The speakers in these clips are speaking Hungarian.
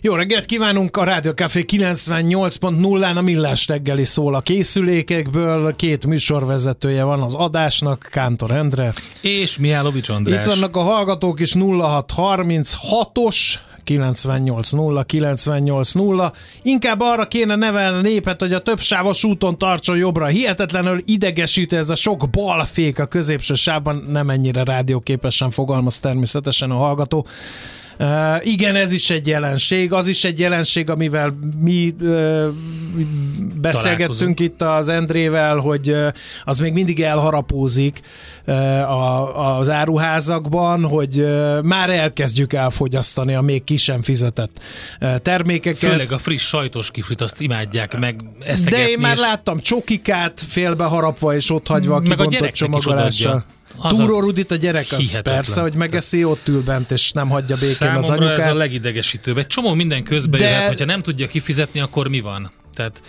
Jó reggelt kívánunk a Rádió Café 98.0-án a Millás reggeli szól a készülékekből. Két műsorvezetője van az adásnak, Kántor Endre. És Mihálovics András. Itt vannak a hallgatók is 0636-os 980 980. Inkább arra kéne nevelni a népet, hogy a többsávos úton tartson jobbra. Hihetetlenül idegesítő ez a sok balfék a középső sávban, nem ennyire rádióképesen fogalmaz természetesen a hallgató. Uh, igen, ez is egy jelenség, az is egy jelenség, amivel mi uh, beszélgettünk itt az Endrével, hogy uh, az még mindig elharapózik uh, a, az áruházakban, hogy uh, már elkezdjük elfogyasztani a még ki sem fizetett uh, termékeket. Főleg a friss sajtos kiflit, azt imádják meg eszegetni. De én már és... láttam csokikát félbeharapva és ott hagyva a kibontott csomagolással. Túró Rudit a gyerek az hihetetlen. persze, hogy megeszi, ott ül bent, és nem hagyja békén Számomra az anyukát. ez a legidegesítőbb. Egy csomó minden közbe De... jöhet, hogyha nem tudja kifizetni, akkor mi van? Tehát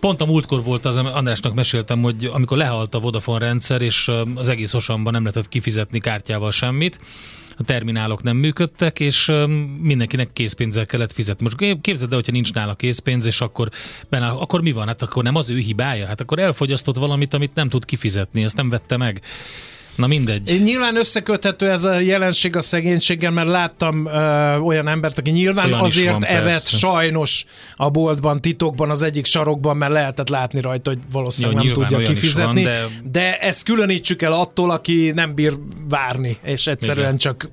Pont a múltkor volt az, Andrásnak meséltem, hogy amikor lehalt a Vodafone rendszer, és az egész osamban nem lehetett kifizetni kártyával semmit, a terminálok nem működtek, és mindenkinek készpénzzel kellett fizetni. Most képzeld el, hogyha nincs nála készpénz, és akkor, benne, akkor mi van? Hát akkor nem az ő hibája? Hát akkor elfogyasztott valamit, amit nem tud kifizetni, ezt nem vette meg. Na mindegy. Nyilván összeköthető ez a jelenség a szegénységgel, mert láttam ö, olyan embert, aki nyilván olyan azért van, evett persze. sajnos a boltban, titokban, az egyik sarokban, mert lehetett látni rajta, hogy valószínűleg Jó, nem tudja kifizetni. Van, de... de ezt különítsük el attól, aki nem bír várni, és egyszerűen Igen. csak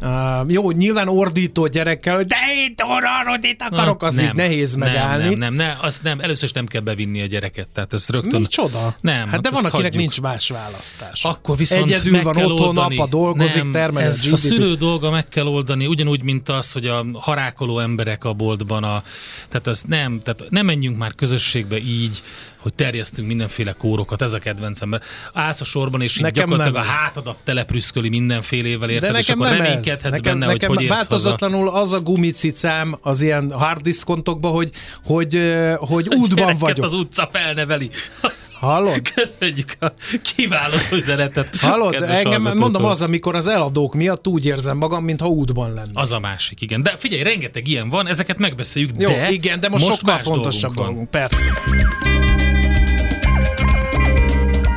Uh, jó, nyilván ordító gyerekkel, hogy de én orrodit akarok, az nem, így nehéz megállni. Nem, nem, nem, azt nem, először is nem kell bevinni a gyereket, tehát ez rögtön... Mi csoda? Nem, hát de van, akinek hagyjuk. nincs más választás. Akkor viszont Egyedül meg van kell otthon, oldani. apa dolgozik, nem, termel ez a szülő dolga meg kell oldani, ugyanúgy, mint az, hogy a harákoló emberek a boltban, a, tehát ez nem, tehát nem menjünk már közösségbe így, hogy terjesztünk mindenféle kórokat, ez a kedvencem. Állsz a sorban, és így nekem gyakorlatilag a hátadat teleprüszköli mindenfélével, érted? De és akkor reménykedhetsz nekem, benne, nekem hogy hogy Változatlanul haza. az a gumicicám az ilyen hard diskontokban, hogy, hogy, hogy a útban vagyok. az utca felneveli. Azt Hallod? Köszönjük a kiváló üzenetet. Hallod? Engem mondom az, amikor az eladók miatt úgy érzem magam, mintha útban lenne. Az a másik, igen. De figyelj, rengeteg ilyen van, ezeket megbeszéljük, Jó, de igen, de most, most sokkal fontosabb dolgunk, dolgunk persze.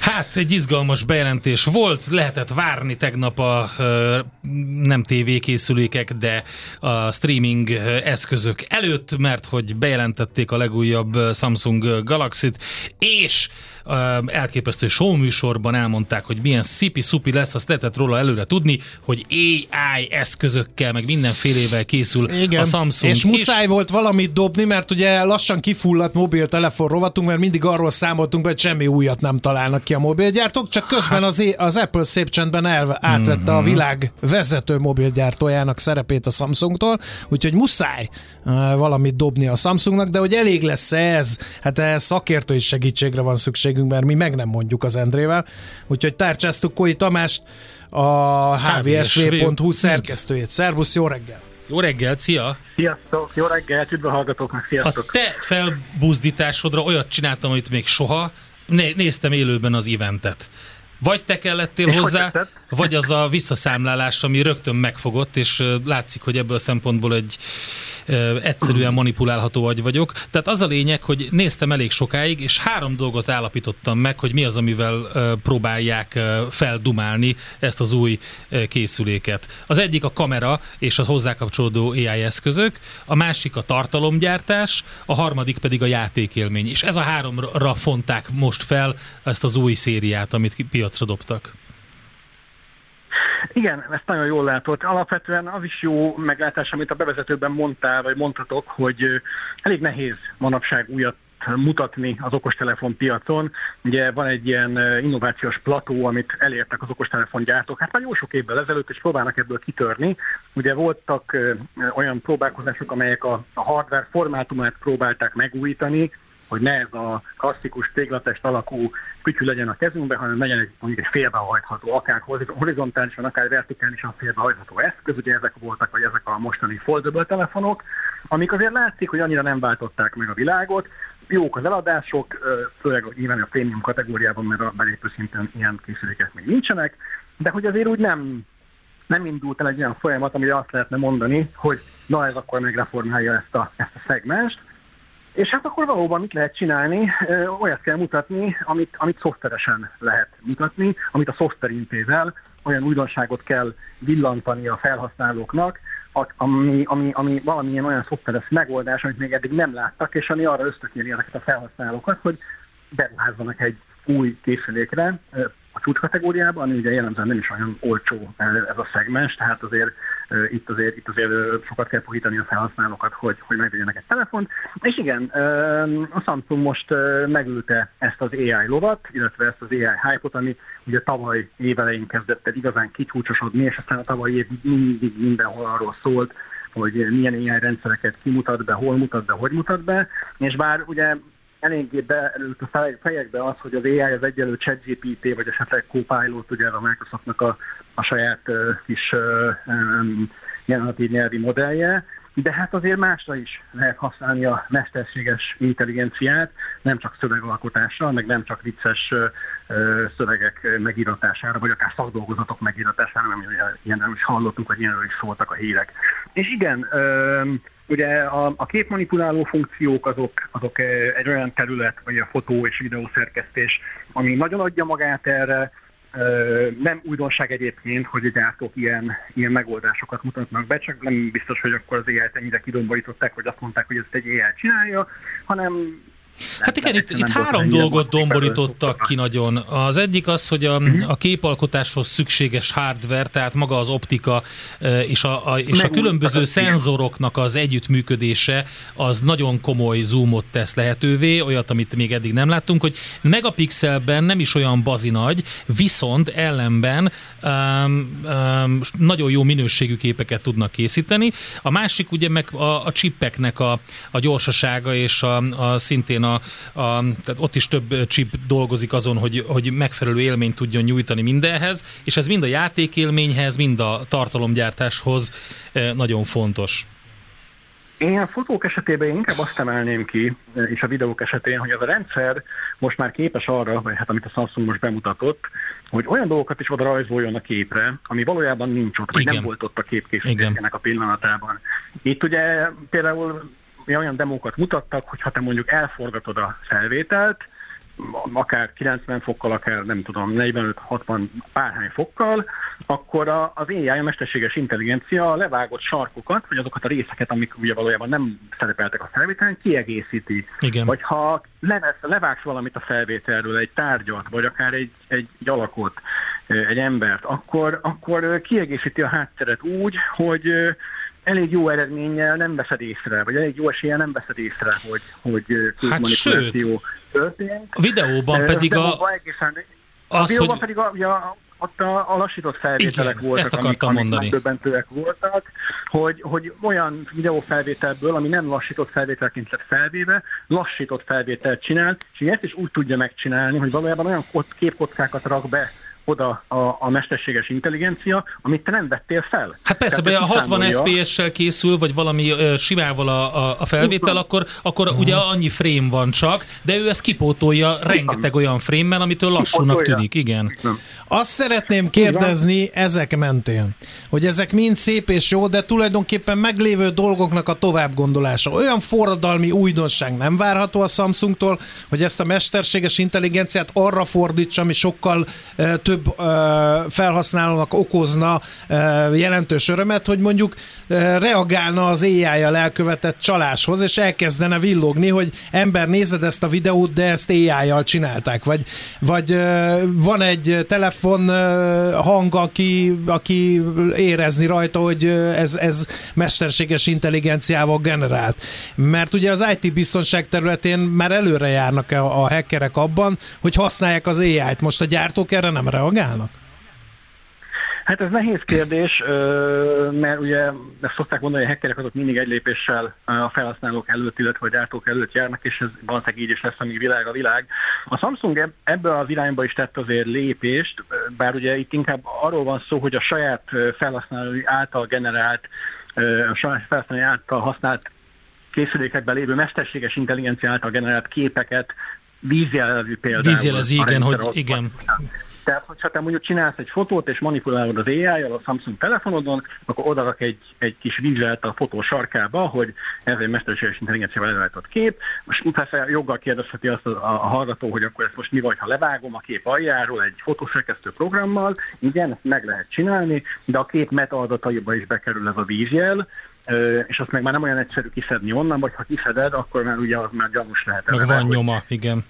Hát egy izgalmas bejelentés volt, lehetett várni tegnap a nem tévékészülékek, de a streaming eszközök előtt, mert hogy bejelentették a legújabb Samsung Galaxy-t, és elképesztő show műsorban elmondták, hogy milyen szipi-szupi lesz, azt lehetett róla előre tudni, hogy AI eszközökkel, meg mindenfélével készül Igen. a Samsung. És muszáj és... volt valamit dobni, mert ugye lassan kifulladt mobiltelefon rovatunk, mert mindig arról számoltunk be, hogy semmi újat nem találnak ki a mobilgyártók, csak közben az, az Apple szép csendben el, átvette a mhm. világ vezető mobilgyártójának szerepét a Samsungtól, úgyhogy muszáj valamit dobni a Samsungnak, de hogy elég lesz ez, hát ez szakértői segítségre van szükségünk, mert mi meg nem mondjuk az Endrével, úgyhogy tárcsáztuk Koi Tamást, a hvsv.hu szerkesztőjét. Szervusz, jó reggel! Jó reggel, szia! Sziasztok, jó reggel, üdv a hallgatóknak, sziasztok! A te felbuzdításodra olyat csináltam, amit még soha, né- néztem élőben az eventet. Vagy te kellettél és hozzá, vagy az a visszaszámlálás, ami rögtön megfogott, és látszik, hogy ebből a szempontból egy egyszerűen manipulálható agy vagyok. Tehát az a lényeg, hogy néztem elég sokáig, és három dolgot állapítottam meg, hogy mi az, amivel próbálják feldumálni ezt az új készüléket. Az egyik a kamera és a hozzá kapcsolódó AI eszközök, a másik a tartalomgyártás, a harmadik pedig a játékélmény. És ez a háromra fonták most fel ezt az új szériát, amit piacra dobtak. Igen, ezt nagyon jól látott. Alapvetően az is jó meglátás, amit a bevezetőben mondtál, vagy mondhatok, hogy elég nehéz manapság újat mutatni az okostelefon piacon. Ugye van egy ilyen innovációs plató, amit elértek az okostelefon gyártók. Hát már jó sok évvel ezelőtt, és próbálnak ebből kitörni. Ugye voltak olyan próbálkozások, amelyek a hardware formátumát próbálták megújítani, hogy ne ez a klasszikus téglatest alakú kütyű legyen a kezünkben, hanem legyen egy, mondjuk egy félbehajtható, akár horizontálisan, akár vertikálisan félbehajtható eszköz, ugye ezek voltak, vagy ezek a mostani foldable telefonok, amik azért látszik, hogy annyira nem váltották meg a világot, jók az eladások, főleg nyilván a prémium kategóriában, mert a belépő szinten ilyen készülékek még nincsenek, de hogy azért úgy nem, nem indult el egy olyan folyamat, amire azt lehetne mondani, hogy na ez akkor megreformálja ezt a, ezt a szegmest, és hát akkor valóban mit lehet csinálni? Olyat kell mutatni, amit, amit szoftveresen lehet mutatni, amit a szoftver intézel, olyan újdonságot kell villantani a felhasználóknak, ami, ami, ami valamilyen olyan szoftveres megoldás, amit még eddig nem láttak, és ami arra ösztökéli ezeket a felhasználókat, hogy beruházzanak egy új készülékre, a csúcskategóriában, ami ugye jellemzően nem is olyan olcsó ez a szegmens, tehát azért itt azért, itt azért sokat kell puhítani a felhasználókat, hogy, hogy megvegyenek egy telefont. És igen, a Samsung most megülte ezt az AI lovat, illetve ezt az AI hype-ot, ami ugye tavaly évelején kezdett el igazán kicsúcsosodni, és aztán a tavalyi év mindig mindenhol arról szólt, hogy milyen AI rendszereket kimutat be, hol mutat be, hogy mutat be, és bár ugye eléggé beelőtt a fejekbe az, hogy az AI az egyelő ChatGPT, vagy esetleg Copilot, ugye a Microsoftnak a, a saját uh, kis uh, um, generatív nyelvi modellje, de hát azért másra is lehet használni a mesterséges intelligenciát, nem csak szövegalkotásra, meg nem csak vicces szövegek megíratására, vagy akár szakdolgozatok megíratására, nem ilyen is hallottunk, hogy ilyenről is szóltak a hírek. És igen, Ugye a, a képmanipuláló funkciók azok, azok eh, egy olyan terület, vagy a fotó és videószerkesztés, ami nagyon adja magát erre, eh, nem újdonság egyébként, hogy a gyártók ilyen, ilyen megoldásokat mutatnak be, csak nem biztos, hogy akkor az AI-t ennyire kidomborították, hogy azt mondták, hogy ezt egy AI csinálja, hanem Hát igen, itt, itt három dolgot domborítottak ki nagyon. Az egyik az, hogy a, a képalkotáshoz szükséges hardware, tehát maga az optika és a, a, és a különböző szenzoroknak az együttműködése az nagyon komoly zoomot tesz lehetővé, olyat, amit még eddig nem láttunk, hogy megapixelben nem is olyan bazi nagy, viszont ellenben um, um, nagyon jó minőségű képeket tudnak készíteni. A másik ugye meg a, a csippeknek a, a gyorsasága és a, a szintén a a, a, tehát ott is több chip dolgozik azon, hogy, hogy megfelelő élményt tudjon nyújtani mindenhez, és ez mind a játékélményhez, mind a tartalomgyártáshoz eh, nagyon fontos. Én a fotók esetében inkább azt emelném ki, és a videók esetén, hogy ez a rendszer most már képes arra, vagy hát amit a Samsung most bemutatott, hogy olyan dolgokat is oda rajzoljon a képre, ami valójában nincs ott, vagy Igen. nem volt ott a képkészítésének a pillanatában. Itt ugye például olyan demókat mutattak, hogy ha te mondjuk elforgatod a felvételt, akár 90 fokkal, akár nem tudom, 45-60 párhány fokkal, akkor a, az AI, a mesterséges intelligencia a levágott sarkokat, vagy azokat a részeket, amik ugye valójában nem szerepeltek a felvételen, kiegészíti. Igen. Vagy ha levesz, levágsz valamit a felvételről, egy tárgyat, vagy akár egy, egy, egy alakot, egy embert, akkor, akkor kiegészíti a hátteret úgy, hogy elég jó eredménnyel nem veszed észre, vagy elég jó eséllyel nem veszed észre, hogy, hogy hát sőt, történt. A videóban pedig a... a, egészen, a videóban hogy... pedig a, ja, ott a, a lassított felvételek Igen, voltak, ezt akartam amik, mondani. amik döbbentőek voltak, hogy, hogy olyan videófelvételből, ami nem lassított felvételként lett felvéve, lassított felvételt csinál, és ezt is úgy tudja megcsinálni, hogy valójában olyan képkockákat rak be oda a, a mesterséges intelligencia, amit te nem vettél fel. Hát persze, Tehát, a 60 FPS-sel készül, vagy valami uh, simával a, a, a felvétel, akkor, akkor uh-huh. ugye annyi frame van csak, de ő ezt kipótolja uh-huh. rengeteg olyan frame-mel, amitől lassúnak tűnik, igen. Azt szeretném kérdezni ezek mentén, hogy ezek mind szép és jó, de tulajdonképpen meglévő dolgoknak a továbbgondolása. Olyan forradalmi újdonság nem várható a Samsungtól, hogy ezt a mesterséges intelligenciát arra fordítsa, ami sokkal uh, több felhasználónak okozna jelentős örömet, hogy mondjuk reagálna az AI-jal elkövetett csaláshoz, és elkezdene villogni, hogy ember nézed ezt a videót, de ezt AI-jal csinálták, vagy, vagy van egy telefon hang, aki, aki érezni rajta, hogy ez, ez mesterséges intelligenciával generált. Mert ugye az IT biztonság területén már előre járnak a hackerek abban, hogy használják az AI-t. Most a gyártók erre nem reagálnak? Hát ez nehéz kérdés, mert ugye ezt szokták mondani, hogy a hackerek azok mindig egy lépéssel a felhasználók előtt, illetve a gyártók előtt járnak, és ez valószínűleg így is lesz, amíg világ a világ. A Samsung ebbe az irányba is tett azért lépést, bár ugye itt inkább arról van szó, hogy a saját felhasználói által generált, a saját felhasználói által használt készülékekben lévő mesterséges intelligencia által generált képeket vízjelező például. Vízjelezi, igen, hogy igen. Tehát, hogyha te mondjuk csinálsz egy fotót, és manipulálod az AI-jal a Samsung telefonodon, akkor odarak egy, egy kis vizsgát a fotó sarkába, hogy ez egy mesterséges intelligenciával előállított kép. Most utána joggal kérdezheti azt a, a, a hallgató, hogy akkor ezt most mi vagy, ha levágom a kép aljáról egy fotószerkesztő programmal. Igen, ezt meg lehet csinálni, de a kép metadataiba is bekerül ez a vízjel, és azt meg már nem olyan egyszerű kiszedni onnan, vagy ha kiszeded, akkor már ugye az már gyanús lehet. Meg van nyoma, igen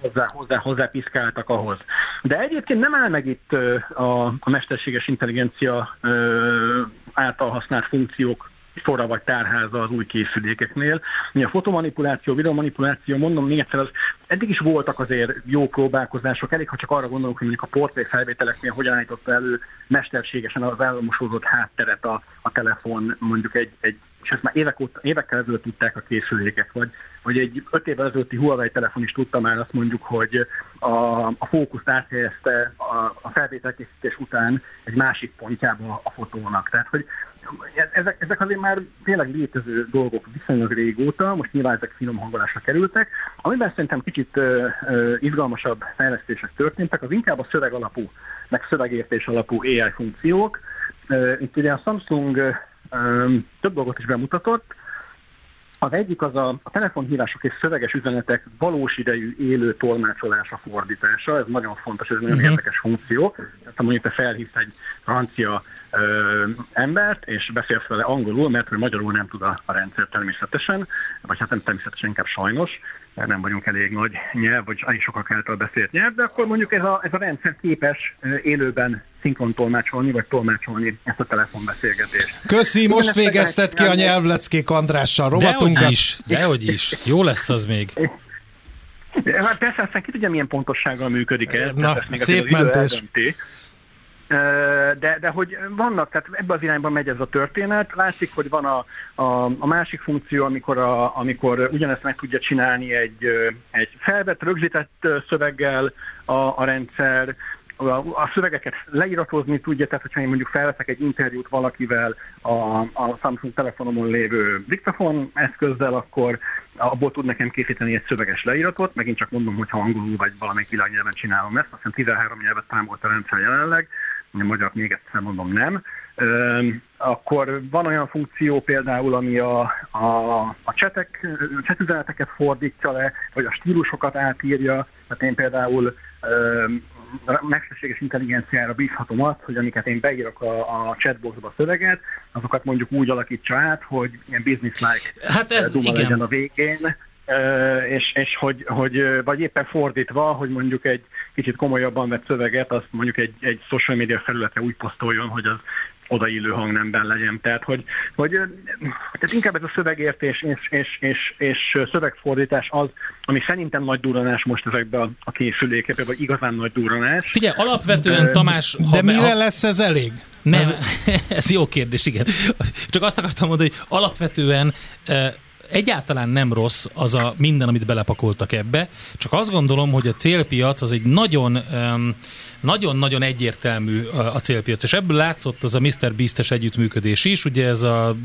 hozzá, hozzá, hozzá piszkáltak ahhoz. De egyébként nem áll meg itt a, a mesterséges intelligencia által használt funkciók sora vagy tárháza az új készülékeknél. Mi a fotomanipuláció, videomanipuláció, mondom még egyszer, az eddig is voltak azért jó próbálkozások, elég ha csak arra gondolunk, hogy mondjuk a portré felvételeknél hogyan állította elő mesterségesen az elmosódott hátteret a, a telefon mondjuk egy, egy és ezt már évek óta, évekkel ezelőtt tudták a készülékek, vagy, vagy egy öt évvel ezelőtti Huawei telefon is tudta már azt mondjuk, hogy a, a fókuszt áthelyezte a, a felvételkészítés után egy másik pontjába a fotónak. Tehát, hogy ezek, ezek azért már tényleg létező dolgok viszonylag régóta, most nyilván ezek finom hangolásra kerültek. Amiben szerintem kicsit uh, uh, izgalmasabb fejlesztések történtek, az inkább a szöveg alapú, meg szövegértés alapú AI funkciók. Uh, itt ugye a Samsung több dolgot is bemutatott. Az egyik az a, a telefonhívások és szöveges üzenetek valós idejű élő tolmácsolása, fordítása. Ez nagyon fontos, ez nagyon uh-huh. érdekes funkció. Tehát ha mondjuk te felhívsz egy francia ö, embert, és beszélsz vele angolul, mert hogy magyarul nem tud a, a rendszer természetesen, vagy hát nem természetesen, inkább sajnos, nem vagyunk elég nagy nyelv, vagy annyi sokak által beszélt nyelv, de akkor mondjuk ez a, ez a rendszer képes élőben szinkron tolmácsolni, vagy tolmácsolni ezt a telefonbeszélgetést. Köszi, most végezted ki a nyelvleckék Andrással rovatunkat. Dehogy is, dehogy is. Jó lesz az még. Hát persze, aztán ki tudja, milyen pontossággal működik ez. Na, szép mentés de, de hogy vannak, tehát ebbe az irányba megy ez a történet. Látszik, hogy van a, a, a másik funkció, amikor, a, amikor ugyanezt meg tudja csinálni egy, egy felvett, rögzített szöveggel a, a rendszer, a, a szövegeket leiratozni tudja, tehát hogyha én mondjuk felveszek egy interjút valakivel a, a Samsung telefonomon lévő diktafon eszközzel, akkor abból tud nekem készíteni egy szöveges leíratot, megint csak mondom, hogyha angolul vagy valamelyik világnyelven csinálom ezt, azt hiszem 13 nyelvet támogat a rendszer jelenleg, a magyar még egyszer mondom nem, akkor van olyan funkció például, ami a, a, a csetek, a csetüzeneteket fordítja le, vagy a stílusokat átírja. Tehát én például mesterséges intelligenciára bízhatom azt, hogy amiket én beírok a, a chatboxba a szöveget, azokat mondjuk úgy alakítsa át, hogy ilyen business-like hát ez, duma igen. legyen a végén, és, és hogy, hogy, vagy éppen fordítva, hogy mondjuk egy kicsit komolyabban vett szöveget, azt mondjuk egy, egy social media felületre úgy posztoljon, hogy az odaillő hangnemben legyen. Tehát, hogy, hogy tehát inkább ez a szövegértés és, és, és, és szövegfordítás az, ami szerintem nagy duranás most ezekbe a, a készülékekbe, vagy igazán nagy duranás. Figyelj, alapvetően Tamás... De ha, mire ha, lesz ez elég? Nem, ez... ez jó kérdés, igen. Csak azt akartam mondani, hogy alapvetően egyáltalán nem rossz az a minden, amit belepakoltak ebbe, csak azt gondolom, hogy a célpiac az egy nagyon nagyon-nagyon egyértelmű a célpiac, és ebből látszott az a Mr. Beast-es együttműködés is, ugye ez a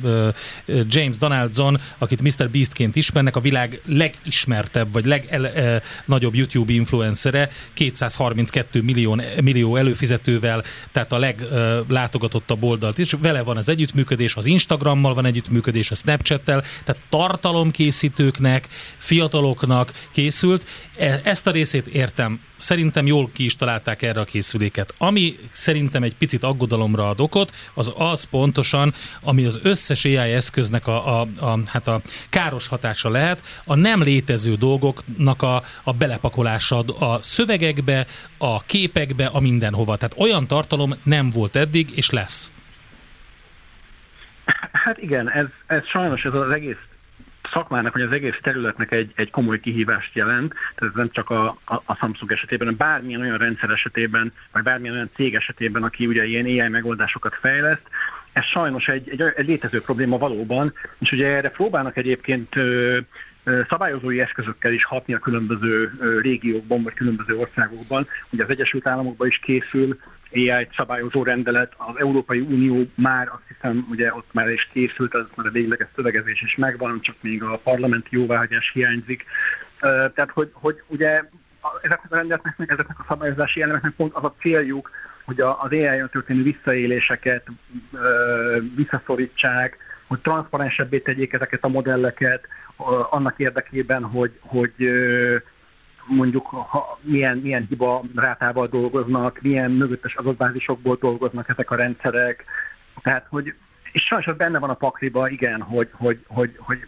James Donaldson, akit Mr. Beastként ismernek, a világ legismertebb, vagy legnagyobb YouTube influencere, 232 millió, millió előfizetővel, tehát a leglátogatottabb oldalt is, vele van az együttműködés, az Instagrammal van együttműködés, a Snapchattel, tehát tartalomkészítőknek, fiataloknak készült. E, ezt a részét értem szerintem jól ki is találták erre a készüléket. Ami szerintem egy picit aggodalomra ad okot, az az pontosan, ami az összes AI eszköznek a, a, a, hát a káros hatása lehet, a nem létező dolgoknak a, a belepakolása a szövegekbe, a képekbe, a mindenhova. Tehát olyan tartalom nem volt eddig, és lesz. Hát igen, ez, ez sajnos ez az egész szakmának, vagy az egész területnek egy, egy komoly kihívást jelent, tehát ez nem csak a, a, a Samsung esetében, hanem bármilyen olyan rendszer esetében, vagy bármilyen olyan cég esetében, aki ugye ilyen AI megoldásokat fejleszt, ez sajnos egy, egy, egy létező probléma valóban, és ugye erre próbálnak egyébként ö, szabályozói eszközökkel is hatni a különböző régiókban, vagy különböző országokban. Ugye az Egyesült Államokban is készül AI szabályozó rendelet, az Európai Unió már azt hiszem, ugye ott már is készült, az már a végleges szövegezés is megvan, csak még a parlamenti jóváhagyás hiányzik. Tehát, hogy, hogy ugye ezeknek a rendeletnek, ezeknek a szabályozási elemeknek pont az a céljuk, hogy az AI-on történő visszaéléseket visszaszorítsák, hogy transzparensebbé tegyék ezeket a modelleket, annak érdekében, hogy, hogy mondjuk ha, milyen, milyen hiba rátával dolgoznak, milyen mögöttes adatbázisokból dolgoznak ezek a rendszerek. Tehát, hogy és sajnos benne van a pakliba, igen, hogy, hogy, hogy, hogy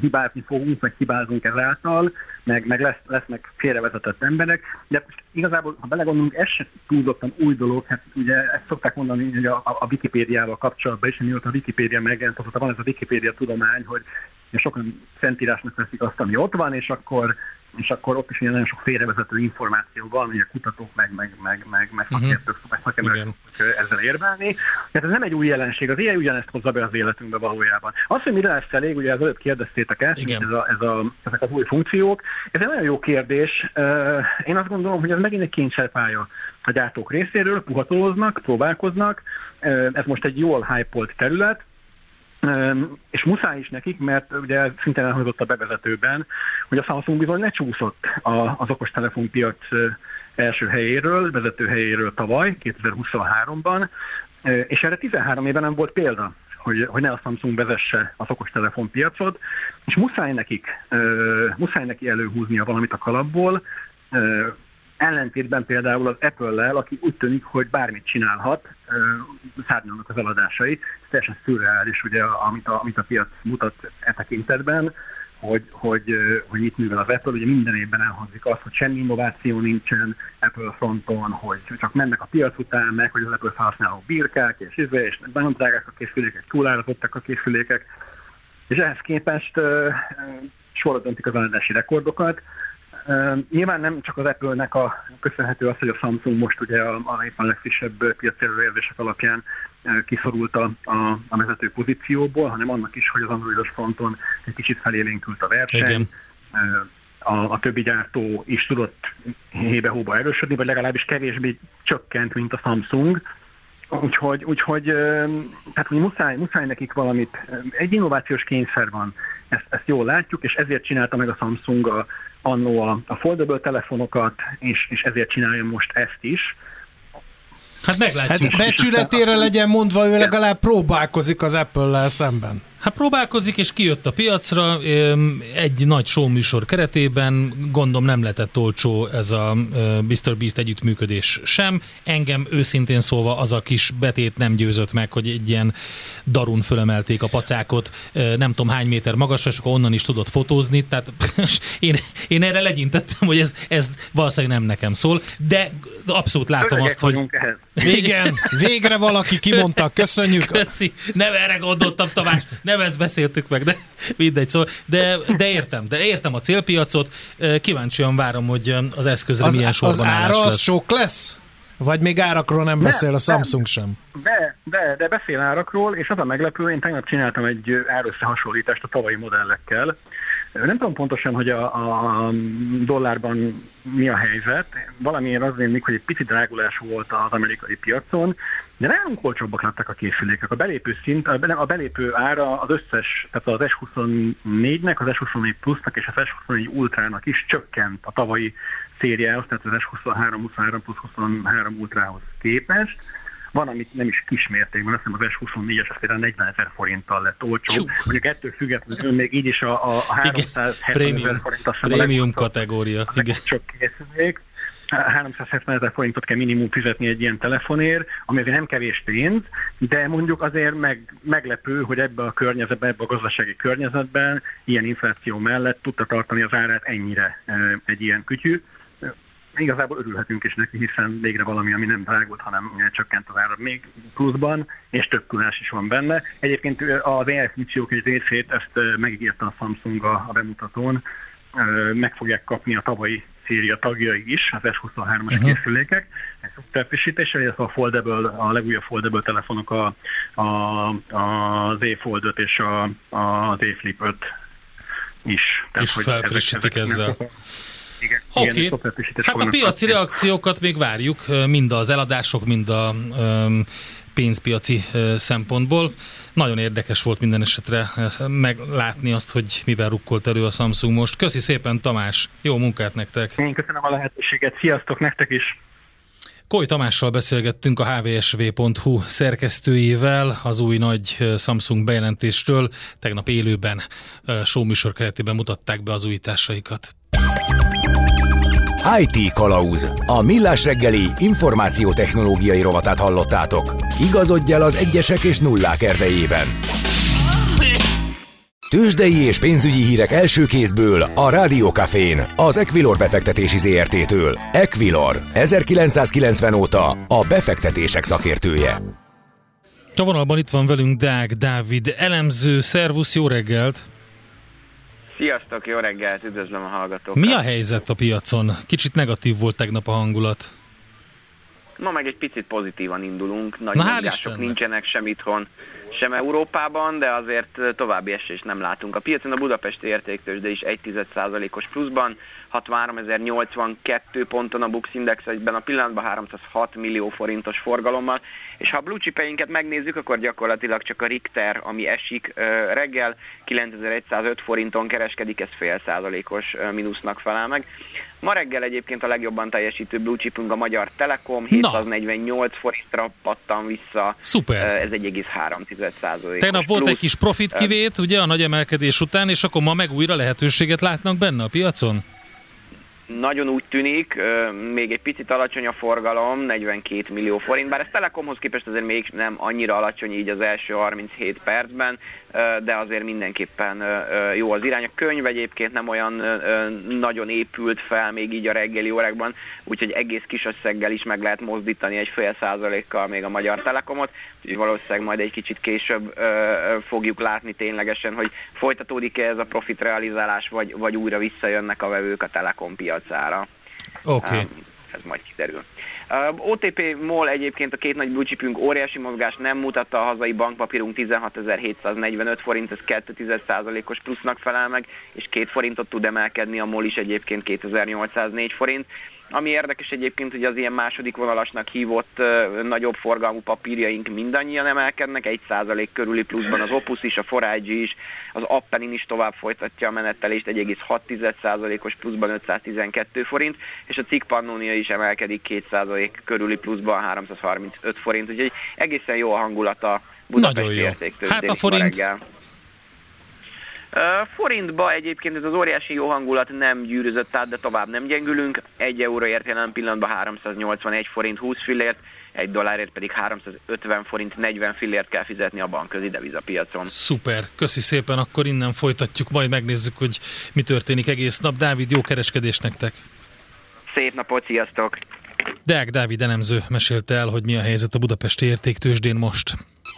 hibázni fogunk, meg hibázunk ezáltal, meg, meg lesz, lesznek félrevezetett emberek, de most igazából, ha belegondolunk, ez sem túlzottan új dolog, hát ugye ezt szokták mondani hogy a, a Wikipédiával kapcsolatban is, mióta a Wikipédia megjelent, azóta van ez a Wikipédia tudomány, hogy sokan szentírásnak veszik azt, ami ott van, és akkor és akkor ott is nagyon sok félrevezető információ van, hogy a kutatók meg, meg, meg, meg, meg mhm. szakértők, uh-huh. szakemberek ezzel érvelni. Tehát ez nem egy új jelenség, az ilyen ugyanezt hozza be az életünkbe valójában. Az, hogy mire lesz elég, ugye az előtt kérdeztétek ezt, Igen. ez a, ez a, ezek az új funkciók, ez egy nagyon jó kérdés. Én azt gondolom, hogy ez megint egy kényszerpálya a gyártók részéről, puhatolóznak, próbálkoznak, ez most egy jól hype terület, és muszáj is nekik, mert ugye szintén elhangzott a bevezetőben, hogy a Samsung bizony ne csúszott az okostelefon piac első helyéről, vezető helyéről tavaly, 2023-ban, és erre 13 éve nem volt példa, hogy, hogy ne a Samsung vezesse az okostelefon piacot, és muszáj nekik, muszáj neki előhúznia valamit a kalapból, Ellentétben például az Apple-lel, aki úgy tűnik, hogy bármit csinálhat, szárnyalnak az eladásai. Ez teljesen szürreális, ugye, amit a, amit a piac mutat e tekintetben, hogy, hogy, hogy itt művel az Apple, ugye minden évben elhangzik az, hogy semmi innováció nincsen Apple fronton, hogy csak mennek a piac után, meg hogy az Apple felhasználók birkák, és, izve, és nagyon drágák a készülékek, túlárazottak a készülékek, és ehhez képest uh, sorra döntik az eladási rekordokat, Nyilván nem csak az Apple-nek a köszönhető az, hogy a Samsung most ugye a, a éppen legfrissebb piaci előérzések alapján kiszorult a, a, a vezető pozícióból, hanem annak is, hogy az androidos fronton egy kicsit felélénkült a verseny. Igen. A, a többi gyártó is tudott hébe-hóba erősödni, vagy legalábbis kevésbé csökkent, mint a Samsung. Úgyhogy, úgyhogy tehát, hogy muszáj, muszáj nekik valamit, egy innovációs kényszer van, ezt, ezt jól látjuk, és ezért csinálta meg a Samsung a, annó a, a foldable telefonokat, és, és ezért csinálja most ezt is. Hát meglátjuk. Hát becsületére legyen mondva, ő legalább próbálkozik az Apple-lel szemben. Hát próbálkozik, és kijött a piacra egy nagy show műsor keretében, gondom nem lehetett olcsó ez a Mr. Beast együttműködés sem. Engem őszintén szólva az a kis betét nem győzött meg, hogy egy ilyen darun fölemelték a pacákot, nem tudom hány méter magasra, és akkor onnan is tudott fotózni, tehát én, én erre legyintettem, hogy ez, ez valószínűleg nem nekem szól, de abszolút látom azt, hogy... Igen, végre valaki kimondta, köszönjük. Köszi, nem erre gondoltam, Tamás, nem ezt beszéltük meg, de mindegy, szóval, de, de értem, de értem a célpiacot, kíváncsian várom, hogy az eszközre az, milyen sorban Az ára az lesz. sok lesz? Vagy még árakról nem beszél a Samsung sem? De, de, de beszél árakról, és az a meglepő, én tegnap csináltam egy árösszehasonlítást a tavalyi modellekkel, nem tudom pontosan, hogy a, a dollárban mi a helyzet. Valamiért az rémlik, hogy egy pici drágulás volt az amerikai piacon, de nem olcsóbbak lettek a készülékek. A belépő szint, a belépő ára az összes, tehát az S24-nek, az S24 Plus-nak és az S24 Ultrának is csökkent a tavalyi szériához, tehát az S23, 23 Plus 23 Ultrához képest van, amit nem is kismértékben, azt hiszem az S24-es az például 40 ezer forinttal lett olcsó. Mondjuk ettől függetlenül még így is a, a 370 ezer forint azt Prémium kategória. Igen. Csak készülék. 370 ezer forintot kell minimum fizetni egy ilyen telefonért, ami azért nem kevés pénz, de mondjuk azért meg, meglepő, hogy ebbe a környezetben, ebbe a gazdasági környezetben ilyen infláció mellett tudta tartani az árát ennyire egy ilyen kütyű igazából örülhetünk is neki, hiszen végre valami, ami nem drágult, hanem csökkent az ára még pluszban, és több tudás is van benne. Egyébként az AI funkciók egy részét, ezt megígérte a Samsung a bemutatón, meg fogják kapni a tavalyi széria tagjai is, az S23-as uh-huh. készülékek, egy szoftverfrissítéssel, illetve a foldable, a legújabb foldable telefonok a, a, a Z Fold 5 és a, a Z Flip 5 is. Tehát, és felfrissítik ezek, ezzel. Oké, okay. hát a piaci reakciókat még várjuk, mind az eladások, mind a um, pénzpiaci szempontból. Nagyon érdekes volt minden esetre meglátni azt, hogy mivel rukkolt elő a Samsung most. Köszi szépen Tamás, jó munkát nektek! Én köszönöm a lehetőséget, sziasztok nektek is! Koly Tamással beszélgettünk a hvsv.hu szerkesztőjével az új nagy Samsung bejelentésről. Tegnap élőben showműsor keretében mutatták be az újításaikat. IT Kalauz. A millás reggeli információtechnológiai rovatát hallottátok. Igazodj el az egyesek és nullák erdejében. Tőzsdei és pénzügyi hírek első kézből a Rádiókafén, az Equilor befektetési ZRT-től. Equilor, 1990 óta a befektetések szakértője. A itt van velünk Dág Dávid, elemző. Szervusz, jó reggelt! Sziasztok, jó reggelt, üdvözlöm a hallgatókat. Mi a helyzet a piacon? Kicsit negatív volt tegnap a hangulat. Ma meg egy picit pozitívan indulunk, nagy mozgások nincsenek sem itthon, sem Európában, de azért további esés nem látunk. A piacon a budapesti értéktős, de is 1,1%-os pluszban, 63.082 ponton a Bux Index egyben a pillanatban 306 millió forintos forgalommal, és ha a blue chipeinket megnézzük, akkor gyakorlatilag csak a Richter, ami esik reggel, 9105 forinton kereskedik, ez fél százalékos mínusznak felel meg. Ma reggel egyébként a legjobban teljesítő blue chipünk a Magyar Telekom, 748 Na. forintra pattan vissza. Szuper. Ez 1,3 százalékos Tegnap volt egy kis profit kivét, ugye a nagy emelkedés után, és akkor ma meg újra lehetőséget látnak benne a piacon? Nagyon úgy tűnik, még egy picit alacsony a forgalom, 42 millió forint, bár ez Telekomhoz képest azért még nem annyira alacsony így az első 37 percben, de azért mindenképpen jó az irány. A könyv egyébként nem olyan nagyon épült fel még így a reggeli órákban, úgyhogy egész kis összeggel is meg lehet mozdítani egy fél százalékkal még a Magyar Telekomot, úgyhogy valószínűleg majd egy kicsit később fogjuk látni ténylegesen, hogy folytatódik-e ez a profit realizálás, vagy, vagy újra visszajönnek a vevők a Telekom piacára. Oké. Okay ez majd kiderül. Uh, OTP MOL egyébként a két nagy blue óriási mozgást nem mutatta, a hazai bankpapírunk 16.745 forint, ez 2,1%-os plusznak felel meg, és 2 forintot tud emelkedni, a MOL is egyébként 2804 forint. Ami érdekes egyébként, hogy az ilyen második vonalasnak hívott uh, nagyobb forgalmú papírjaink mindannyian emelkednek, 1% körüli pluszban az Opus is, a Forage is, az Appenin is tovább folytatja a menettelést, 1,6%-os pluszban 512 forint, és a Cikk Pannonia is emelkedik 2% körüli pluszban 335 forint, úgyhogy egészen jó a hangulata Budapesti értéktől. Hát a forint, reggel. Forintba egyébként ez az óriási jó hangulat nem gyűrözött át, de tovább nem gyengülünk. Egy euróért jelen pillanatban 381 forint 20 fillért, egy dollárért pedig 350 forint 40 fillért kell fizetni a bankközi devizapiacon. Szuper, köszi szépen, akkor innen folytatjuk, majd megnézzük, hogy mi történik egész nap. Dávid, jó kereskedés nektek! Szép napot, sziasztok! Deák Dávid elemző mesélte el, hogy mi a helyzet a Budapesti értéktősdén most.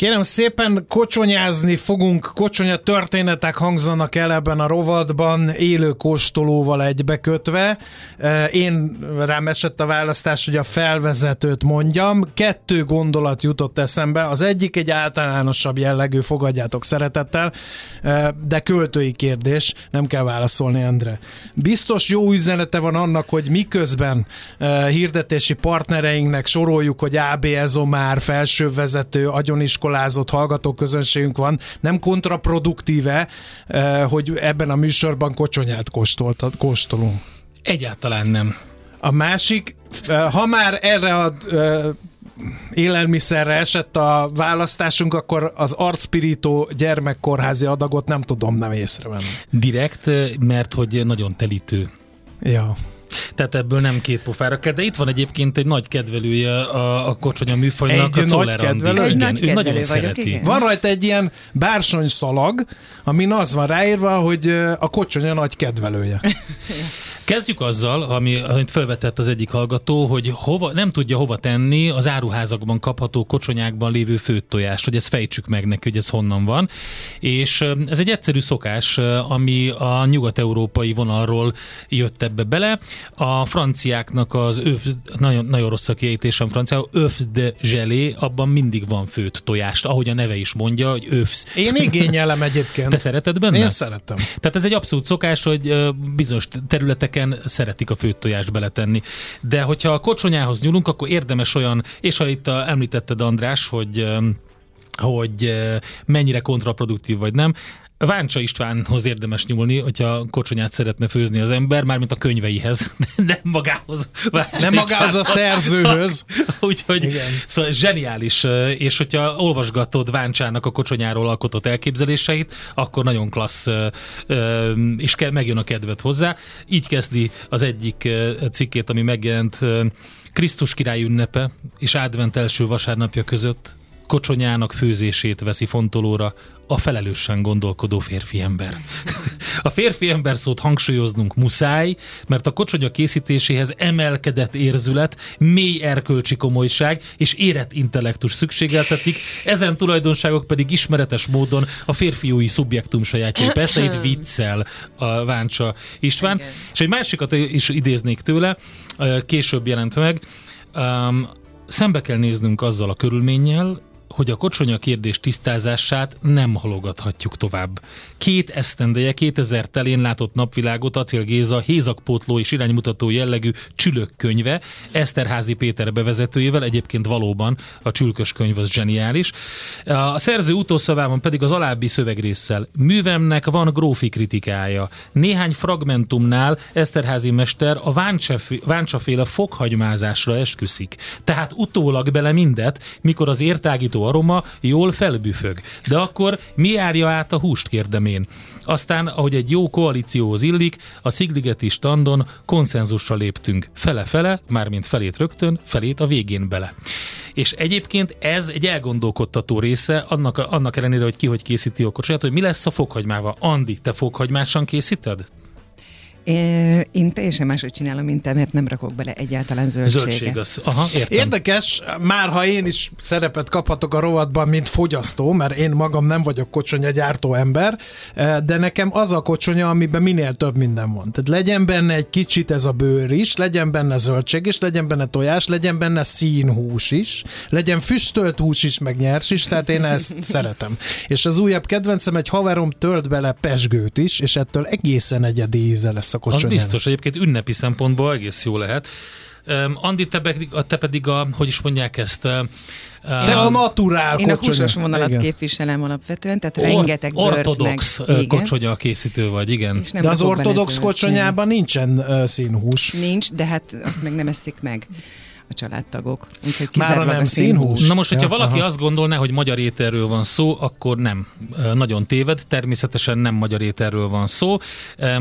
Kérem szépen, kocsonyázni fogunk, kocsonya történetek hangzanak el ebben a rovadban, élő kóstolóval egybekötve. Én rám esett a választás, hogy a felvezetőt mondjam. Kettő gondolat jutott eszembe. Az egyik egy általánosabb jellegű, fogadjátok szeretettel, de költői kérdés, nem kell válaszolni, Endre. Biztos jó üzenete van annak, hogy miközben hirdetési partnereinknek soroljuk, hogy AB Ezomár, felsővezető, agyoniskola, iskolázott hallgatóközönségünk van, nem kontraproduktíve, eh, hogy ebben a műsorban kocsonyát kóstoltad, kóstolunk? Egyáltalán nem. A másik, ha már erre a élelmiszerre esett a választásunk, akkor az arcpirító gyermekkórházi adagot nem tudom nem észrevenni. Direkt, mert hogy nagyon telítő. Ja. Tehát ebből nem két pofára kell, de itt van egyébként egy nagy kedvelője a, a kocsonya műfajnak, egy a nagy kedvelő? Egy igen, nagy ő nagyon vagyok, szereti. Igen. Van rajta egy ilyen bársony szalag, amin az van ráírva, hogy a kocsonya nagy kedvelője. Kezdjük azzal, ami, amit felvetett az egyik hallgató, hogy hova, nem tudja hova tenni az áruházakban kapható kocsonyákban lévő főtt tojást, hogy ezt fejtsük meg neki, hogy ez honnan van. És ez egy egyszerű szokás, ami a nyugat-európai vonalról jött ebbe bele. A franciáknak az öf, nagyon, nagyon rossz a kiejtésem franciául, öf de gelé, abban mindig van főtt tojást, ahogy a neve is mondja, hogy öfsz. Én igényelem egyébként. Te szereted benne? Én szeretem. Tehát ez egy abszolút szokás, hogy bizonyos területeken vidéken szeretik a főtt tojást beletenni. De hogyha a kocsonyához nyúlunk, akkor érdemes olyan, és ha itt a, említetted András, hogy hogy mennyire kontraproduktív vagy nem. Váncsa Istvánhoz érdemes nyúlni, hogyha kocsonyát szeretne főzni az ember, mármint a könyveihez, nem magához. Váncsa nem magához a szerzőhöz. Úgyhogy Igen. szóval zseniális, és hogyha olvasgatod Váncsának a kocsonyáról alkotott elképzeléseit, akkor nagyon klassz, és megjön a kedved hozzá. Így kezdi az egyik cikkét, ami megjelent Krisztus király ünnepe és advent első vasárnapja között kocsonyának főzését veszi fontolóra a felelősen gondolkodó férfi ember. A férfi ember szót hangsúlyoznunk muszáj, mert a kocsonya készítéséhez emelkedett érzület, mély erkölcsi komolyság és érett intellektus szükségeltetik, ezen tulajdonságok pedig ismeretes módon a férfiúi szubjektum sajátjai. Persze itt viccel a Váncsa István. Igen. És egy másikat is idéznék tőle, később jelent meg, um, szembe kell néznünk azzal a körülménnyel, hogy a kocsonya kérdés tisztázását nem halogathatjuk tovább. Két esztendeje 2000 telén látott napvilágot Acél Géza hézakpótló és iránymutató jellegű csülök könyve, Eszterházi Péter bevezetőjével, egyébként valóban a csülkös könyv az zseniális. A szerző utószavában pedig az alábbi szövegrészsel. Művemnek van grófi kritikája. Néhány fragmentumnál Eszterházi mester a váncsaféle fokhagymázásra esküszik. Tehát utólag bele mindet, mikor az értágító aroma jól felbüfög. De akkor mi járja át a húst, kérdemén. Aztán, ahogy egy jó koalícióhoz illik, a Szigligeti standon konszenzusra léptünk. Fele-fele, mármint felét rögtön, felét a végén bele. És egyébként ez egy elgondolkodtató része, annak, annak ellenére, hogy ki hogy készíti a kocsaját, hogy mi lesz a fokhagymával. Andi, te fokhagymásan készíted? Én teljesen máshogy csinálom, mint te, mert nem rakok bele egyáltalán zöldséget. Zöldség az. Aha, értem. Érdekes, már ha én is szerepet kaphatok a rovatban, mint fogyasztó, mert én magam nem vagyok kocsonya gyártó ember, de nekem az a kocsonya, amiben minél több minden van. Tehát legyen benne egy kicsit ez a bőr is, legyen benne zöldség is, legyen benne tojás, legyen benne színhús is, legyen füstölt hús is, meg nyers is, tehát én ezt szeretem. És az újabb kedvencem, egy haverom tört bele pesgőt is, és ettől egészen egyedi íze lesz a kocsonyának. Az biztos, egyébként ünnepi szempontból egész jó lehet. Um, Andi, te pedig, te pedig a, hogy is mondják ezt, te a naturál Én a húsos vonalat igen. képviselem alapvetően, tehát Or- rengeteg bört Ortodox meg, kocsonya készítő vagy, igen. de az ortodox kocsonyában nincsen uh, színhús. Nincs, de hát azt meg nem eszik meg a családtagok. Úgyhogy Már nem színhús. Na most, hogyha ja, valaki aha. azt gondolná, hogy magyar ételről van szó, akkor nem. Nagyon téved. Természetesen nem magyar ételről van szó.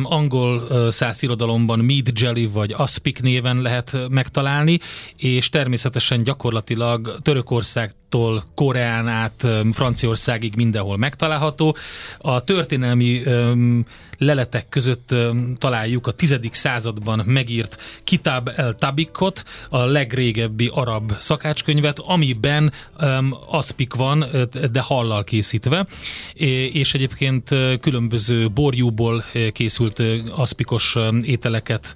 Angol száz irodalomban Meat Jelly vagy Aspic néven lehet megtalálni, és természetesen gyakorlatilag Törökországtól Koreán át Franciaországig mindenhol megtalálható. A történelmi leletek között találjuk a tizedik században megírt Kitab el Tabikot, a legrégebbi arab szakácskönyvet, amiben um, aszpik van, de hallal készítve, és egyébként különböző borjúból készült aszpikos ételeket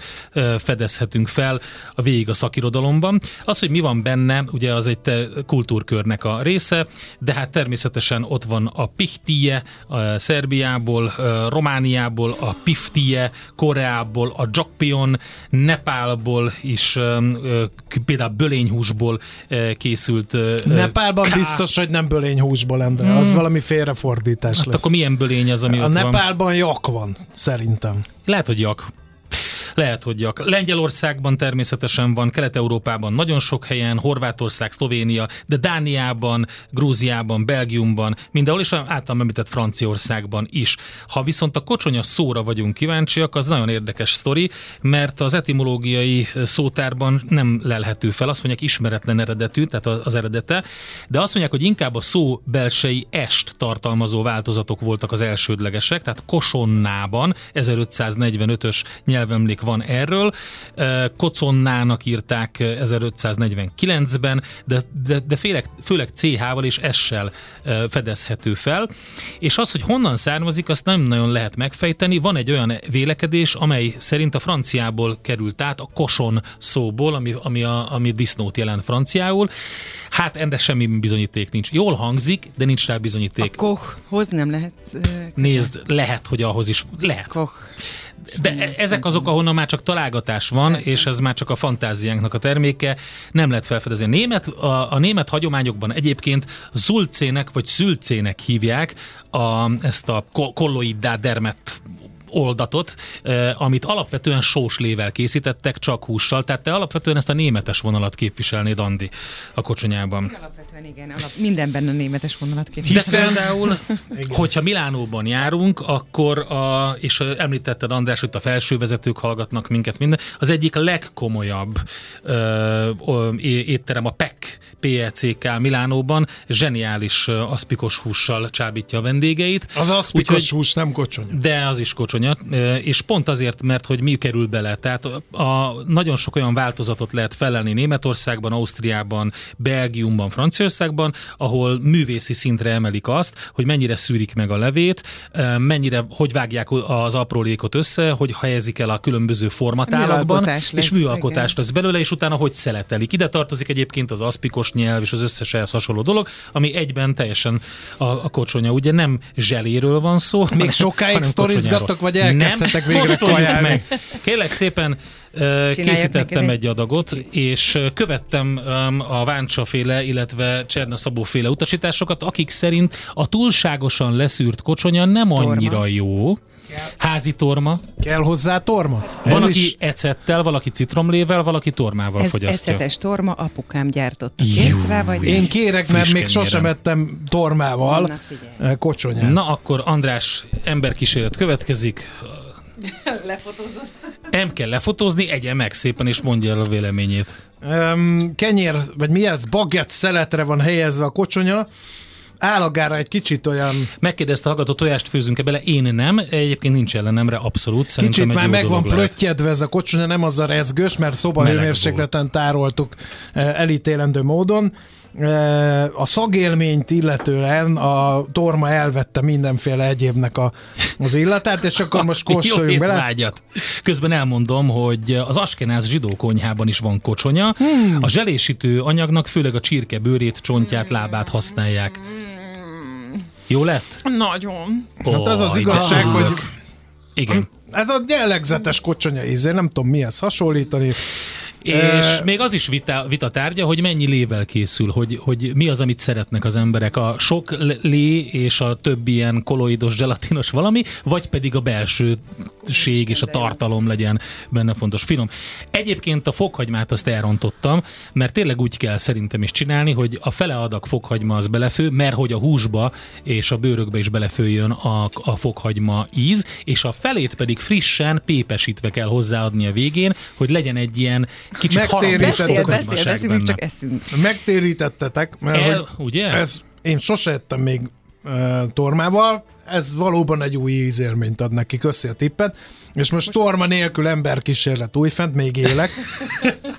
fedezhetünk fel a végig a szakirodalomban. Az, hogy mi van benne, ugye az egy kultúrkörnek a része, de hát természetesen ott van a pihtie a Szerbiából, Romániából, Indiából, a Piftie, Koreából, a Jakpion, Nepálból is például bölényhúsból készült. Nepálban ká... biztos, hogy nem bölényhúsból, Endre. Hmm. Az valami félrefordítás hát lesz. akkor milyen bölény az, ami a ott Nepálban van? jak van, szerintem. Lehet, hogy jak. Lehet, hogy a Lengyelországban természetesen van, Kelet-Európában nagyon sok helyen, Horvátország, Szlovénia, de Dániában, Grúziában, Belgiumban, mindenhol, és általában említett Franciaországban is. Ha viszont a kocsonya szóra vagyunk kíváncsiak, az nagyon érdekes sztori, mert az etimológiai szótárban nem lelhető fel. Azt mondják ismeretlen eredetű, tehát az eredete, de azt mondják, hogy inkább a szó belsei est tartalmazó változatok voltak az elsődlegesek, tehát Kosonnában 1545-ös nyelvemlék van erről, Koconnának írták 1549-ben, de, de, de főleg, főleg CH-val és S-sel fedezhető fel, és az, hogy honnan származik, azt nem nagyon lehet megfejteni. Van egy olyan vélekedés, amely szerint a franciából került át, a koson szóból, ami, ami, a, ami disznót jelent franciául. Hát ennek semmi bizonyíték nincs. Jól hangzik, de nincs rá bizonyíték. A Kochhoz nem lehet... Uh, Nézd, lehet, hogy ahhoz is lehet. Koch. De e- ezek azok, ahonnan már csak találgatás van, Persze. és ez már csak a fantáziánknak a terméke, nem lehet felfedezni. A német, a, a német hagyományokban egyébként zulcének vagy szülcének hívják a, ezt a kolloiddá dermet oldatot, amit alapvetően sóslével készítettek, csak hússal. Tehát te alapvetően ezt a németes vonalat képviselnéd, Andi, a kocsonyában. Alapvetően igen, alap, mindenben a németes vonalat képviselnéd. Hiszen például, hogyha Milánóban járunk, akkor, a, és említetted András, hogy a felsővezetők hallgatnak minket minden, az egyik legkomolyabb ö, ö, étterem a PEC, PECK Milánóban, zseniális aszpikos hússal csábítja a vendégeit. Az aszpikos Úgyhogy, hús nem kocsonya. De az is kocsonya és pont azért, mert hogy mi kerül bele. Tehát a, nagyon sok olyan változatot lehet felelni Németországban, Ausztriában, Belgiumban, Franciaországban, ahol művészi szintre emelik azt, hogy mennyire szűrik meg a levét, mennyire, hogy vágják az aprólékot össze, hogy helyezik el a különböző formatálakban, és műalkotást lesz belőle, és utána hogy szeletelik. Ide tartozik egyébként az aszpikos nyelv és az összes ehhez hasonló dolog, ami egyben teljesen a, a kocsonya. Ugye nem zseléről van szó. Még sokáig sztorizgattok, vagy elkezdhetek végre kajálni. meg. Kérlek szépen, készítettem egy adagot, és követtem a Váncsa féle, illetve Cserna Szabó féle utasításokat, akik szerint a túlságosan leszűrt kocsonya nem annyira torma. jó, Házi torma. Kell hozzá torma? Van, Ez aki is... ecettel, valaki citromlével, valaki tormával Ez fogyasztja. ecetes torma, apukám gyártotta. Kész rá vagy? Én kérek, mert még sosem ettem tormával Na, kocsonyát. Na akkor András emberkísérlet következik. Lefotózott. Nem kell lefotózni, egye meg szépen, és mondja el a véleményét. Um, kenyér, vagy mi ez, bagett szeletre van helyezve a kocsonya, állagára egy kicsit olyan... Megkérdezte hallgató, tojást főzünk-e bele? Én nem. Egyébként nincs ellenemre, abszolút. Szerintem kicsit már meg van plöttyedve ez a kocsonya, nem az a rezgős, mert szobahőmérsékleten tároltuk eh, elítélendő módon a szagélményt illetően a torma elvette mindenféle egyébnek a, az illatát, és akkor most kóstoljunk bele. Vágyat. Közben elmondom, hogy az Askenáz zsidó konyhában is van kocsonya. Hmm. A zselésítő anyagnak főleg a csirke bőrét, csontját, lábát használják. Jó lett? Nagyon. Oh, hát az az igazság, hogy... Igen. Ez a jellegzetes kocsonya ízé, nem tudom mihez hasonlítani. És még az is vita, vita tárgya, hogy mennyi lével készül, hogy, hogy mi az, amit szeretnek az emberek. A sok lé és a több ilyen koloidos, gelatinos valami, vagy pedig a belsőség és a tartalom legyen benne fontos. Finom. Egyébként a fokhagymát azt elrontottam, mert tényleg úgy kell szerintem is csinálni, hogy a fele adag fokhagyma az belefő, mert hogy a húsba és a bőrökbe is belefőjön a, a fokhagyma íz, és a felét pedig frissen, pépesítve kell hozzáadni a végén, hogy legyen egy ilyen kicsit Megtérítettek. Beszél, beszél, csak eszünk. Megtérítettetek, mert El, ugye? Ez, én sose ettem még uh, tormával, ez valóban egy új ízélményt ad neki, köszi a tippet, és most, most torma nélkül emberkísérlet újfent, még élek.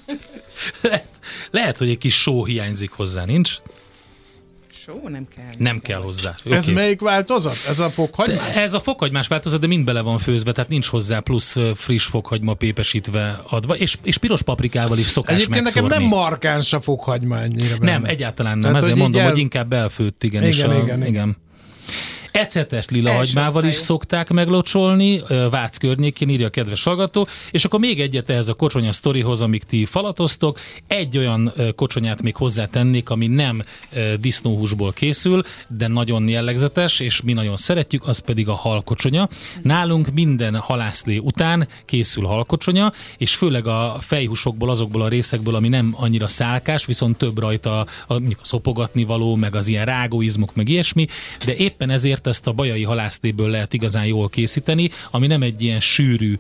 lehet, lehet, hogy egy kis só hiányzik hozzá, nincs? Só nem kell. Nem kell hozzá. Okay. Ez melyik változat? Ez a fokhagymás? Ez a fokhagymás változat, de mind bele van főzve, tehát nincs hozzá plusz friss fokhagyma pépesítve adva, és, és piros paprikával is szokás Egyébként megszórni. nekem nem markáns a fokhagyma ennyire Nem, egyáltalán nem. Tehát, Ezért mondom, el... hogy inkább belfőtt, igen. Igen, és a, igen, igen. igen. Ecetes lila hagymával is szokták meglocsolni, Vác környékén írja a kedves hallgató, és akkor még egyet ehhez a kocsonya sztorihoz, amíg ti falatoztok, egy olyan kocsonyát még hozzátennék, ami nem disznóhúsból készül, de nagyon jellegzetes, és mi nagyon szeretjük, az pedig a halkocsonya. Nálunk minden halászlé után készül halkocsonya, és főleg a fejhúsokból, azokból a részekből, ami nem annyira szálkás, viszont több rajta a, a, a szopogatni való, meg az ilyen rágóizmok, meg ilyesmi, de éppen ezért ezt a bajai halászléből lehet igazán jól készíteni, ami nem egy ilyen sűrű,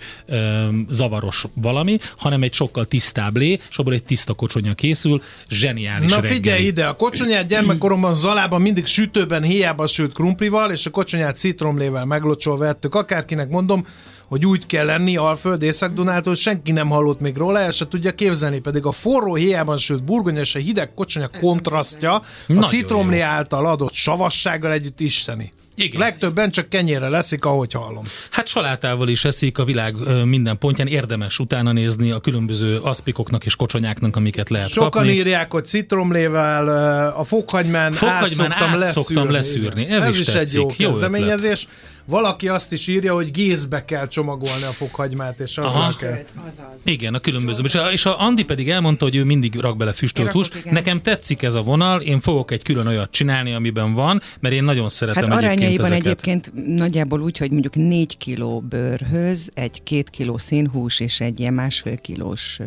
zavaros valami, hanem egy sokkal tisztább lé, és abból egy tiszta kocsonya készül, zseniális Na reggeli. figyelj ide, a kocsonyát gyermekkoromban Zalában mindig sütőben hiába sült krumplival, és a kocsonyát citromlével meglocsolva ettük. Akárkinek mondom, hogy úgy kell lenni Alföld Észak-Dunától, senki nem hallott még róla, el se tudja képzelni, pedig a forró héjában sült burgonya és a hideg kocsonya kontrasztja a citromlé által adott savassággal együtt isteni. Igen. Legtöbben csak kenyérre leszik, ahogy hallom. Hát salátával is eszik a világ minden pontján, érdemes utána nézni a különböző aszpikoknak és kocsonyáknak, amiket lehet Sokan kapni. írják, hogy citromlével a fokhagymán, Fokhagymán át szoktam át szoktam leszűrni. leszűrni. Ez Ez is is egy jó Jó kezdeményezés. Valaki azt is írja, hogy gézbe kell csomagolni a fokhagymát, és azzal Aha. kell. Azaz. Igen, a különböző. És a, és a Andi pedig elmondta, hogy ő mindig rak bele füstölt húst. Nekem tetszik ez a vonal, én fogok egy külön olyat csinálni, amiben van, mert én nagyon szeretem Hát egyébként arányaiban ezeket. egyébként nagyjából úgy, hogy mondjuk 4 kiló bőrhöz, egy két kiló színhús és egy ilyen másfél kilós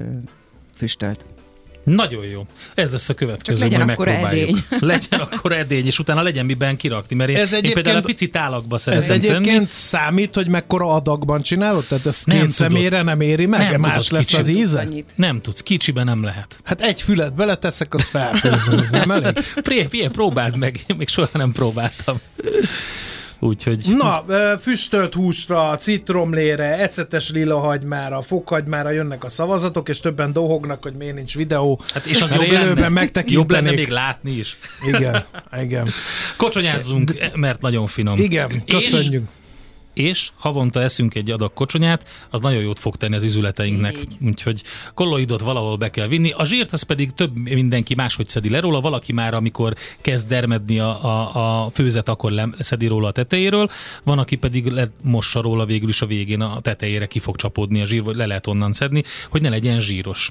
füstölt. Nagyon jó. Ez lesz a következő, Csak legyen majd akkor megpróbáljuk. edény. legyen akkor edény, és utána legyen miben kirakni, mert én, Ez én például a pici tálakba Ez szeretem egyébként tenni. számít, hogy mekkora adagban csinálod? Tehát ez Nem két tudod. személyre nem éri meg? Nem Más tudod, lesz kicsi. az íze? Annyit. Nem tudsz, kicsiben nem lehet. Hát egy fület beleteszek, az felfőzöm, ez nem elég? Pré, próbáld meg, én még soha nem próbáltam. Úgyhogy... Na, füstölt húsra, citromlére, ecetes lilahagymára, fokhagymára jönnek a szavazatok, és többen dohognak, hogy miért nincs videó. Hát és az Mert jobb lenne, megtekintenék. jobb lenne még látni is. Igen, igen. Kocsonyázzunk, mert nagyon finom. Igen, köszönjük. És, és havonta eszünk egy adag kocsonyát, az nagyon jót fog tenni az üzületeinknek. Így. Úgyhogy kolloidot valahol be kell vinni. A zsírt az pedig több mindenki máshogy szedi le róla. Valaki már, amikor kezd dermedni a, a, a főzet, akkor le, szedi róla a tetejéről. Van, aki pedig lemossa róla végül is a végén a tetejére ki fog csapódni a zsír, vagy le lehet onnan szedni, hogy ne legyen zsíros.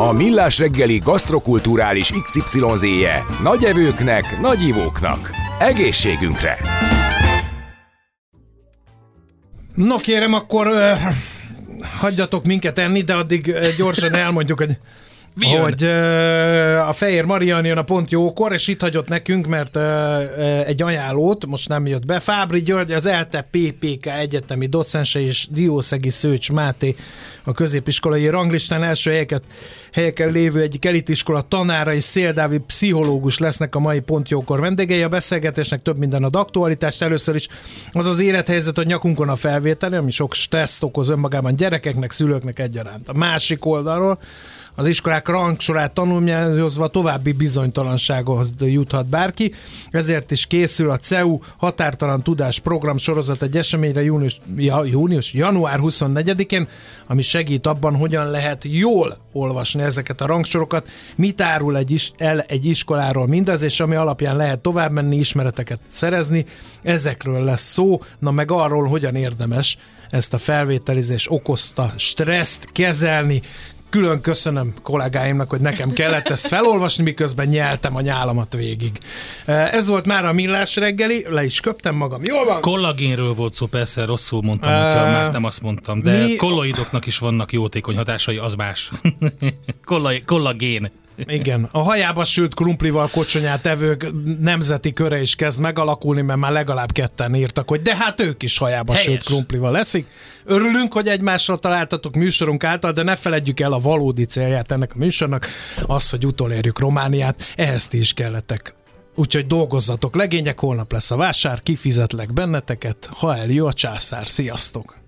A Millás reggeli gasztrokulturális XYZ-je nagy evőknek, nagy ivóknak. Egészségünkre! No kérem, akkor ö, hagyjatok minket enni, de addig ö, gyorsan elmondjuk, hogy Mi jön? hogy a Fehér Marian jön a pont jókor, és itt hagyott nekünk, mert egy ajánlót, most nem jött be, Fábri György, az ELTE PPK egyetemi docense és Diószegi Szőcs Máté, a középiskolai ranglistán első helyeket, helyeken lévő egyik elitiskola tanára és Széldávi pszichológus lesznek a mai pont jókor vendégei. A beszélgetésnek több minden ad aktualitást. Először is az az élethelyzet, hogy nyakunkon a felvétel, ami sok stresszt okoz önmagában gyerekeknek, szülőknek egyaránt. A másik oldalról az iskolák rangsorát tanulmányozva további bizonytalansághoz juthat bárki, ezért is készül a CEU határtalan tudás program sorozat egy eseményre június, ja, június január 24-én, ami segít abban, hogyan lehet jól olvasni ezeket a rangsorokat, mit árul egy is, el egy iskoláról mindez, és ami alapján lehet tovább menni, ismereteket szerezni, ezekről lesz szó, na meg arról, hogyan érdemes ezt a felvételizés okozta stresszt kezelni, külön köszönöm kollégáimnak, hogy nekem kellett ezt felolvasni, miközben nyeltem a nyálamat végig. Ez volt már a millás reggeli, le is köptem magam. Jól van? Kollagénről volt szó, persze rosszul mondtam, Ö, hogyha már nem azt mondtam, de mi- kolloidoknak is vannak jótékony hatásai, az más. Kolla- kollagén. Igen, a hajába sült krumplival kocsonyát evők nemzeti köre is kezd megalakulni, mert már legalább ketten írtak, hogy de hát ők is hajába Helyes. sült krumplival leszik. Örülünk, hogy egymásra találtatok műsorunk által, de ne feledjük el a valódi célját ennek a műsornak, az, hogy utolérjük Romániát, ehhez ti is kellettek. Úgyhogy dolgozzatok, legények, holnap lesz a vásár, kifizetlek benneteket, ha eljö a császár. Sziasztok!